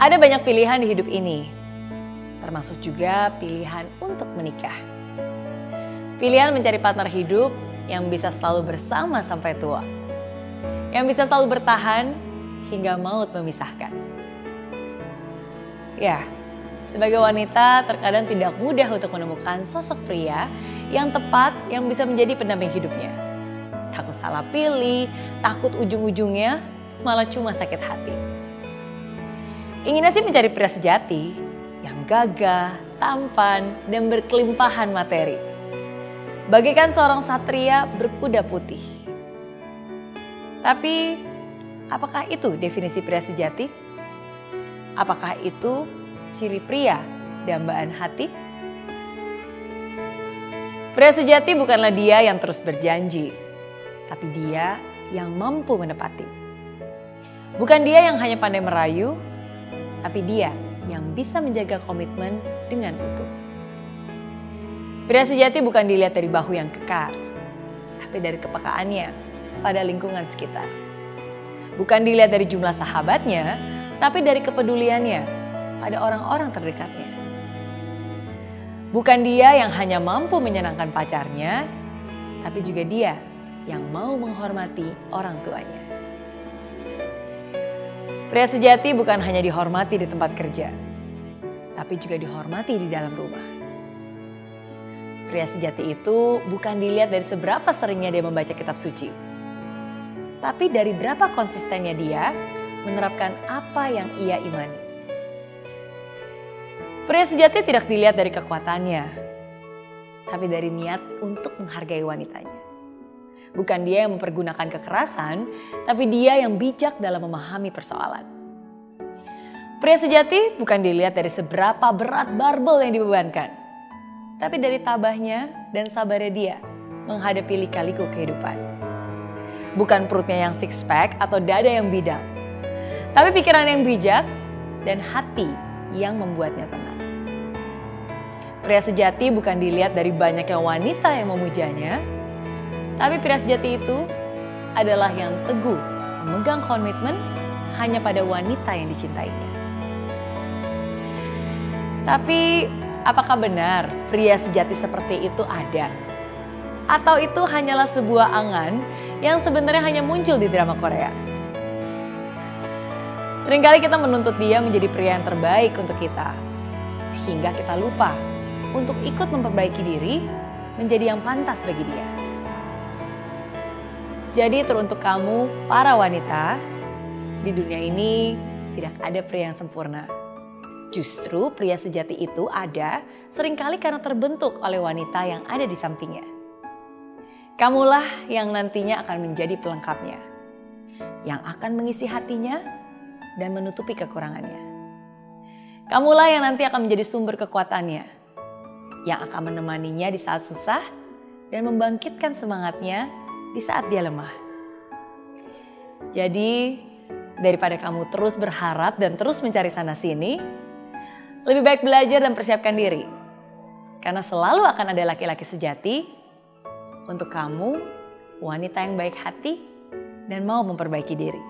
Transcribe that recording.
Ada banyak pilihan di hidup ini, termasuk juga pilihan untuk menikah. Pilihan mencari partner hidup yang bisa selalu bersama sampai tua. Yang bisa selalu bertahan hingga maut memisahkan. Ya, sebagai wanita terkadang tidak mudah untuk menemukan sosok pria yang tepat yang bisa menjadi pendamping hidupnya. Takut salah pilih, takut ujung-ujungnya malah cuma sakit hati. Inginnya sih mencari pria sejati yang gagah, tampan, dan berkelimpahan materi. Bagaikan seorang satria berkuda putih. Tapi, apakah itu definisi pria sejati? Apakah itu ciri pria dambaan hati? Pria sejati bukanlah dia yang terus berjanji, tapi dia yang mampu menepati. Bukan dia yang hanya pandai merayu, tapi dia yang bisa menjaga komitmen dengan utuh. Pria sejati bukan dilihat dari bahu yang kekar, tapi dari kepekaannya pada lingkungan sekitar. Bukan dilihat dari jumlah sahabatnya, tapi dari kepeduliannya pada orang-orang terdekatnya. Bukan dia yang hanya mampu menyenangkan pacarnya, tapi juga dia yang mau menghormati orang tuanya. Pria sejati bukan hanya dihormati di tempat kerja, tapi juga dihormati di dalam rumah. Pria sejati itu bukan dilihat dari seberapa seringnya dia membaca kitab suci, tapi dari berapa konsistennya dia menerapkan apa yang ia imani. Pria sejati tidak dilihat dari kekuatannya, tapi dari niat untuk menghargai wanitanya. Bukan dia yang mempergunakan kekerasan, tapi dia yang bijak dalam memahami persoalan. Pria sejati bukan dilihat dari seberapa berat barbel yang dibebankan, tapi dari tabahnya dan sabarnya dia menghadapi lika-liku kehidupan. Bukan perutnya yang six pack atau dada yang bidang, tapi pikiran yang bijak dan hati yang membuatnya tenang. Pria sejati bukan dilihat dari banyaknya wanita yang memujanya, tapi pria sejati itu adalah yang teguh memegang komitmen hanya pada wanita yang dicintainya. Tapi apakah benar pria sejati seperti itu ada? Atau itu hanyalah sebuah angan yang sebenarnya hanya muncul di drama Korea? Seringkali kita menuntut dia menjadi pria yang terbaik untuk kita. Hingga kita lupa untuk ikut memperbaiki diri menjadi yang pantas bagi dia. Jadi teruntuk kamu para wanita, di dunia ini tidak ada pria yang sempurna. Justru pria sejati itu ada sering kali karena terbentuk oleh wanita yang ada di sampingnya. Kamulah yang nantinya akan menjadi pelengkapnya, yang akan mengisi hatinya dan menutupi kekurangannya. Kamulah yang nanti akan menjadi sumber kekuatannya, yang akan menemaninya di saat susah dan membangkitkan semangatnya di saat dia lemah. Jadi, daripada kamu terus berharap dan terus mencari sana-sini, lebih baik belajar dan persiapkan diri. Karena selalu akan ada laki-laki sejati untuk kamu, wanita yang baik hati dan mau memperbaiki diri.